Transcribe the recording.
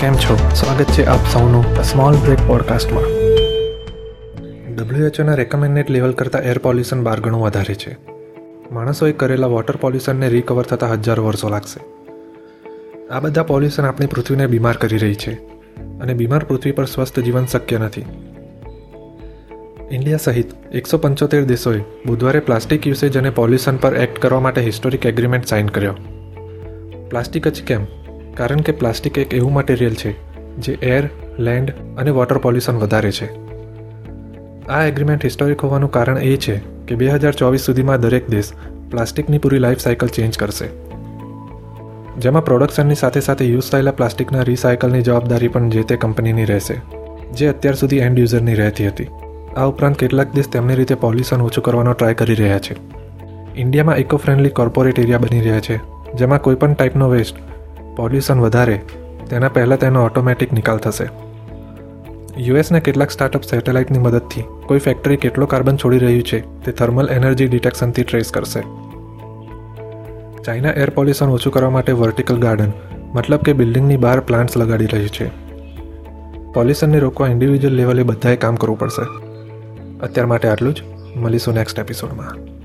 કેમ છો? સ્વાગત છે આપ સૌનું સ્મોલ બ્રેક પોડકાસ્ટમાં ડબ્લ્યુએચઓના રેકમેન્ડેડ લેવલ કરતાં એર પોલ્યુશન બાર ગણું વધારે છે. માણસોએ કરેલા વોટર પોલ્યુશનને રિકવર થતાં હજારો વર્ષો લાગશે. આ બધા પોલ્યુશન આપણી પૃથ્વીને બીમાર કરી રહી છે અને બીમાર પૃથ્વી પર સ્વસ્થ જીવન શક્ય નથી. ઇન્ડિયા સહિત એકસો પંચોતેર દેશોએ બુધવારે પ્લાસ્ટિક યુસેજ અને પોલ્યુશન પર એક્ટ કરવા માટે હિસ્ટોરિક એગ્રીમેન્ટ સાઇન કર્યો. પ્લાસ્ટિક જ કેમ? કારણ કે પ્લાસ્ટિક એક એવું મટીરિયલ છે જે એર લેન્ડ અને વોટર પોલ્યુશન વધારે છે. આ એગ્રીમેન્ટ હિસ્ટોરિક હોવાનું કારણ એ છે કે બે હજાર ચોવીસ સુધીમાં દરેક દેશ પ્લાસ્ટિકની પૂરી લાઈફ સાયકલ ચેન્જ કરશે. જેમાં પ્રોડક્શનની સાથે સાથે યુઝ થયેલા પ્લાસ્ટિકના રિસાયકલની જવાબદારી પણ જે તે કંપનીની રહેશે, જે અત્યાર સુધી એન્ડ યુઝરની રહેતી હતી. આ ઉપરાંત કેટલાક દેશ તેમની રીતે પોલ્યુશન ઓછું કરવાનો ટ્રાય કરી રહ્યા છે. ઇન્ડિયામાં ઇકો ફ્રેન્ડલી કોર્પોરેટ એરિયા બની રહ્યા છે, જેમાં કોઈપણ ટાઈપનો વેસ્ટ પોલ્યુશન વધારે, તેના પહેલાં તેનો ઓટોમેટિક નિકાલ થશે. યુએસના કેટલાક સ્ટાર્ટઅપ સેટેલાઇટની મદદથી કોઈ ફેક્ટરી કેટલો કાર્બન છોડી રહ્યું છે, તે થર્મલ એનર્જી ડિટેક્શનથી ટ્રેસ કરશે. ચાઇના એર પોલ્યુશન ઓછું કરવા માટે વર્ટિકલ ગાર્ડન મતલબ કે બિલ્ડિંગની બહાર પ્લાન્ટ્સ લગાડી રહ્યું છે. પોલ્યુશનને રોકવા ઇન્ડિવિજ્યુઅલ લેવલે બધાએ કામ કરવું પડશે. અત્યાર માટે આટલું જ. મળીશું નેક્સ્ટ એપિસોડમાં